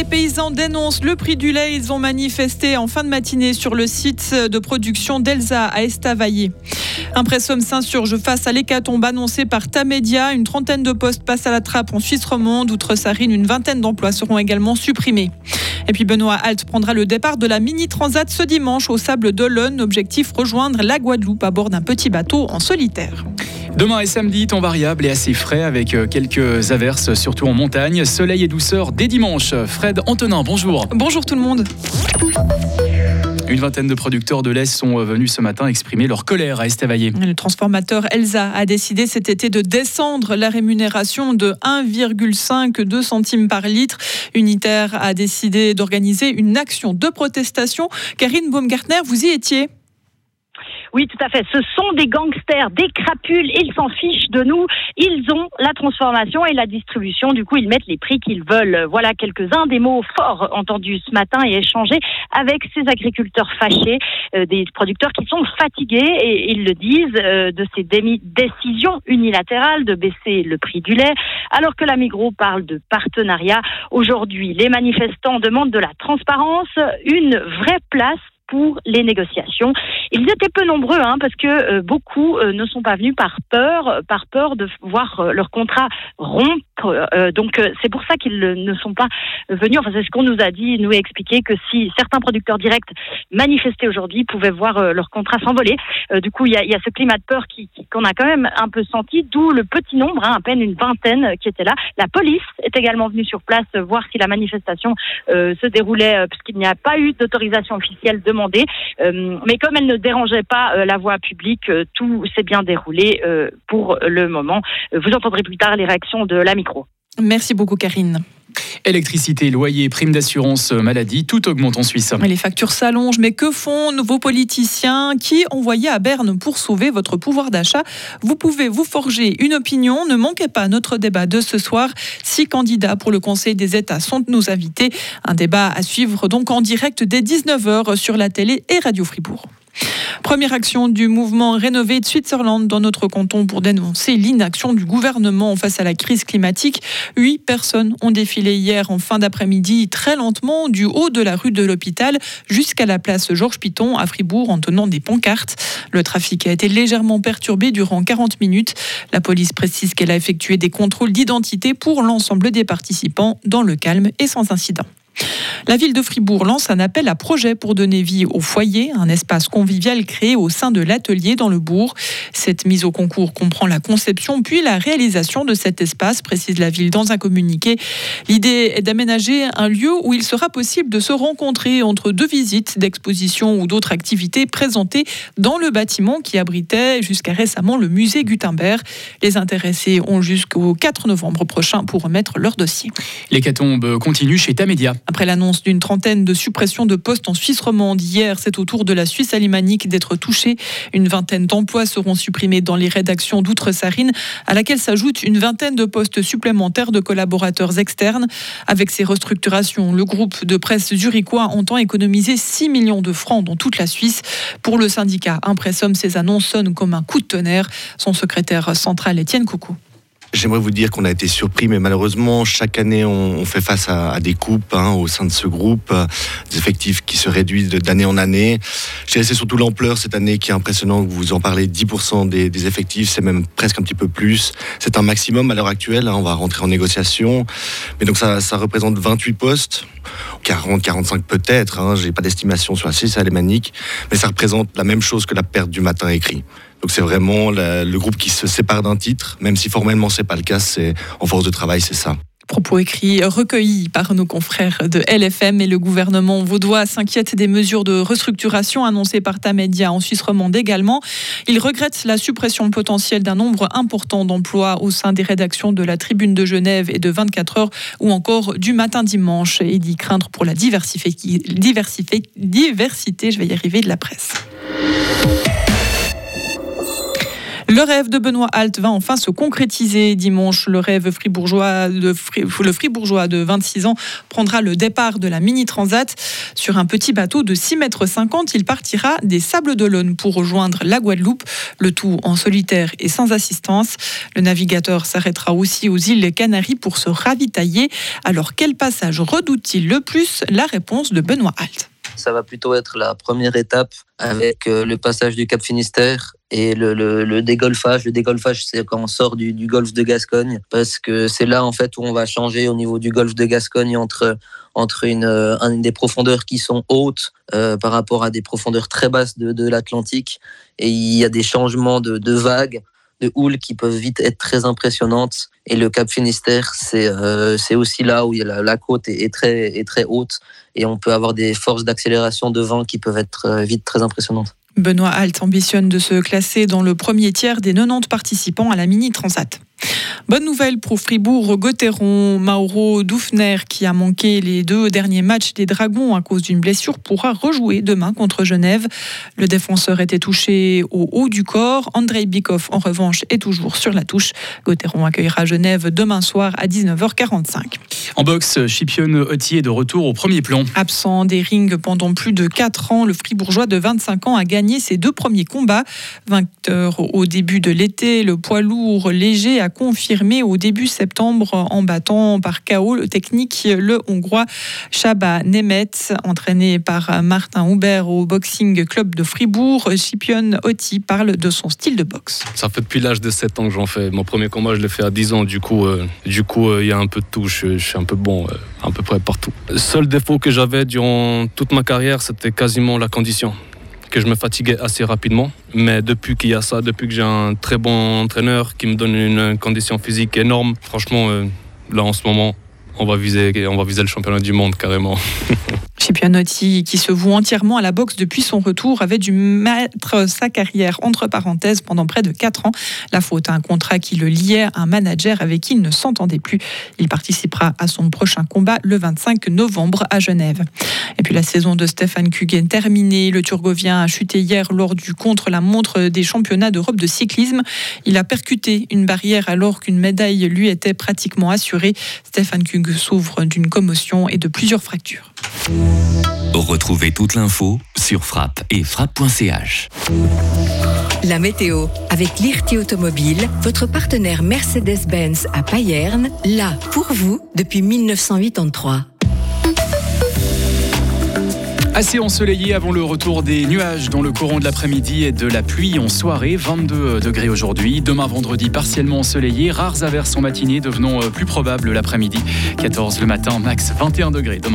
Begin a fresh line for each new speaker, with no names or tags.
Les paysans dénoncent le prix du lait. Ils ont manifesté en fin de matinée sur le site de production d'Elsa à Estavayer. Un pressum s'insurge face à l'hécatombe annoncée par Tamedia. Une trentaine de postes passent à la trappe en Suisse romande. Outre Sarine, une vingtaine d'emplois seront également supprimés. Et puis Benoît Alt prendra le départ de la Mini Transat ce dimanche au Sable d'Olonne. Objectif rejoindre la Guadeloupe à bord d'un petit bateau en solitaire.
Demain et samedi, temps variable et assez frais avec euh, quelques averses, surtout en montagne. Soleil et douceur dès dimanche. Fred Antonin, bonjour.
Bonjour tout le monde.
Une vingtaine de producteurs de lait sont euh, venus ce matin exprimer leur colère à Estavayer.
Le transformateur Elsa a décidé cet été de descendre la rémunération de 1,52 centimes par litre. Unitaire a décidé d'organiser une action de protestation. Karine Baumgartner, vous y étiez
oui, tout à fait. Ce sont des gangsters, des crapules. Ils s'en fichent de nous. Ils ont la transformation et la distribution. Du coup, ils mettent les prix qu'ils veulent. Voilà quelques-uns des mots forts entendus ce matin et échangés avec ces agriculteurs fâchés, euh, des producteurs qui sont fatigués et ils le disent euh, de ces décisions unilatérales de baisser le prix du lait, alors que la Migros parle de partenariat. Aujourd'hui, les manifestants demandent de la transparence, une vraie place pour les négociations. Ils étaient peu nombreux, hein, parce que euh, beaucoup euh, ne sont pas venus par peur, par peur de voir euh, leur contrat rompre. donc c'est pour ça qu'ils ne sont pas venus. Enfin, c'est ce qu'on nous a dit, nous a expliqué que si certains producteurs directs manifestaient aujourd'hui, pouvaient voir leur contrat s'envoler. du coup, il y a, ce climat de peur qu'on a quand même un peu senti, d'où le petit nombre, hein, à peine une vingtaine qui était là. La police est également venue sur place voir si la manifestation se déroulait, puisqu'il n'y a pas eu d'autorisation officielle de euh, mais comme elle ne dérangeait pas euh, la voie publique, euh, tout s'est bien déroulé pour le moment. Vous entendrez plus tard les réactions de la micro.
Merci beaucoup, Karine.
Électricité, loyer, primes d'assurance maladie, tout augmente en Suisse.
Les factures s'allongent, mais que font vos politiciens qui envoyaient à Berne pour sauver votre pouvoir d'achat? Vous pouvez vous forger une opinion. Ne manquez pas notre débat de ce soir. Six candidats pour le Conseil des États sont nos invités. Un débat à suivre donc en direct dès 19h sur la télé et Radio Fribourg. Première action du mouvement rénové de Switzerland dans notre canton pour dénoncer l'inaction du gouvernement face à la crise climatique. Huit personnes ont défilé hier en fin d'après-midi très lentement du haut de la rue de l'hôpital jusqu'à la place Georges Piton à Fribourg en tenant des pancartes. Le trafic a été légèrement perturbé durant 40 minutes. La police précise qu'elle a effectué des contrôles d'identité pour l'ensemble des participants dans le calme et sans incident. La ville de Fribourg lance un appel à projet pour donner vie au foyer, un espace convivial créé au sein de l'atelier dans le bourg. Cette mise au concours comprend la conception puis la réalisation de cet espace, précise la ville dans un communiqué. L'idée est d'aménager un lieu où il sera possible de se rencontrer entre deux visites d'expositions ou d'autres activités présentées dans le bâtiment qui abritait jusqu'à récemment le musée Gutenberg. Les intéressés ont jusqu'au 4 novembre prochain pour remettre leur dossier.
L'hécatombe continue chez Tamedia.
Après l'annonce d'une trentaine de suppressions de postes en Suisse romande hier, c'est au tour de la Suisse alémanique d'être touchée. Une vingtaine d'emplois seront supprimés dans les rédactions d'Outre-Sarine, à laquelle s'ajoute une vingtaine de postes supplémentaires de collaborateurs externes. Avec ces restructurations, le groupe de presse zurichois entend économiser 6 millions de francs dans toute la Suisse. Pour le syndicat Impressum, ces annonces sonnent comme un coup de tonnerre. Son secrétaire central, Étienne Coucou.
J'aimerais vous dire qu'on a été surpris, mais malheureusement, chaque année, on, fait face à, des coupes hein, au sein de ce groupe, euh, des effectifs qui se réduisent d'année en année. Je dirais c'est surtout l'ampleur cette année qui est impressionnant. Vous en parlez, 10% des, effectifs, c'est même presque un petit peu plus. C'est un maximum à l'heure actuelle. Hein, on va rentrer en négociation, mais donc ça, représente 28 postes, 40, 45 peut-être. Hein, J'ai pas d'estimation sur la Suisse alémanique, mais ça représente la même chose que la perte du matin écrit. Donc c'est vraiment le groupe qui se sépare d'un titre, même si formellement c'est pas le cas, c'est en force de travail, c'est ça
propos écrits recueillis par nos confrères de LFM et le gouvernement vaudois s'inquiète des mesures de restructuration annoncées par Tamedia en Suisse romande également. Il regrette la suppression potentielle d'un nombre important d'emplois au sein des rédactions de la Tribune de Genève et de 24 heures ou encore du matin dimanche et dit craindre pour la diversité, je vais y arriver, de la presse. Le rêve de Benoît Halt va enfin se concrétiser dimanche. Le rêve fribourgeois de, le fribourgeois de 26 ans prendra le départ de la Mini Transat. Sur un petit bateau de 6,50 mètres, il partira des Sables d'Olonne pour rejoindre la Guadeloupe, le tout en solitaire et sans assistance. Le navigateur s'arrêtera aussi aux îles Canaries pour se ravitailler. Alors quel passage redoute-t-il le plus? La réponse de Benoît Halt.
Ça va plutôt être la première étape avec euh, le passage du Cap Finistère et le, dégolfage. Le dégolfage, c'est quand on sort du, golfe de Gascogne, parce que c'est là en fait où on va changer au niveau du golfe de Gascogne entre entre une, euh, des profondeurs qui sont hautes euh, par rapport à des profondeurs très basses de, l'Atlantique, et il y a des changements de vagues de houle qui peuvent vite être très impressionnantes. Et le Cap Finistère, c'est euh, aussi là où il y a la, côte est, très, est très haute et on peut avoir des forces d'accélération de vent qui peuvent être euh, vite très impressionnantes.
Benoît Halt ambitionne de se classer dans le premier tiers des 90 participants à la Mini Transat. Bonne nouvelle pour Fribourg-Gotteron. Mauro Dufner, qui a manqué les deux derniers matchs des Dragons à cause d'une blessure, pourra rejouer demain contre Genève. Le défenseur était touché au haut du corps. Andrei Bikov, en revanche, est toujours sur la touche. Gotteron accueillera Genève demain soir à 19h45.
En boxe, Chipion Otti est de retour au premier plan.
Absent des rings pendant plus de 4 ans, le fribourgeois de 25 ans a gagné ses deux premiers combats. Vainqueur au début de l'été, le poids lourd léger a confirmé au début septembre en battant par KO le technique le hongrois Chaba Nemeth, entraîné par Martin Hubert au Boxing Club de Fribourg. Scipion Otti parle de son style de boxe.
Ça fait depuis l'âge de 7 ans que j'en fais. Mon premier combat, je l'ai fait à 10 ans. Du coup, euh, euh, il y a un peu de tout. Je, suis un peu bon euh, à peu près partout. Le seul défaut que j'avais durant toute ma carrière, c'était quasiment la condition que je me fatiguais assez rapidement. Mais depuis qu'il y a ça, depuis que j'ai un très bon entraîneur qui me donne une condition physique énorme, franchement, euh, là en ce moment, on va viser, on va viser le championnat du monde carrément.
Chipianotti, qui se voue entièrement à la boxe depuis son retour, avait dû mettre sa carrière entre parenthèses pendant près de 4 ans. La faute à un contrat qui le liait à un manager avec qui il ne s'entendait plus. Il participera à son prochain combat le 25 novembre à Genève. Et puis la saison de Stéphane Kugen terminée. Le Turgovien a chuté hier lors du contre-la-montre des championnats d'Europe de cyclisme. Il a percuté une barrière alors qu'une médaille lui était pratiquement assurée. Stéphane Kug souffre d'une commotion et de plusieurs fractures.
Retrouvez toute l'info sur frappe et frappe.ch.
La météo avec l'IRT Automobile, votre partenaire Mercedes-Benz à Payerne, là pour vous depuis 1983.
Assez ensoleillé avant le retour des nuages dans le courant de l'après-midi et de la pluie en soirée. 22 degrés aujourd'hui. Demain vendredi, partiellement ensoleillé. Rares averses en matinée devenant plus probables l'après-midi. 14 le matin, max 21 degrés. Demain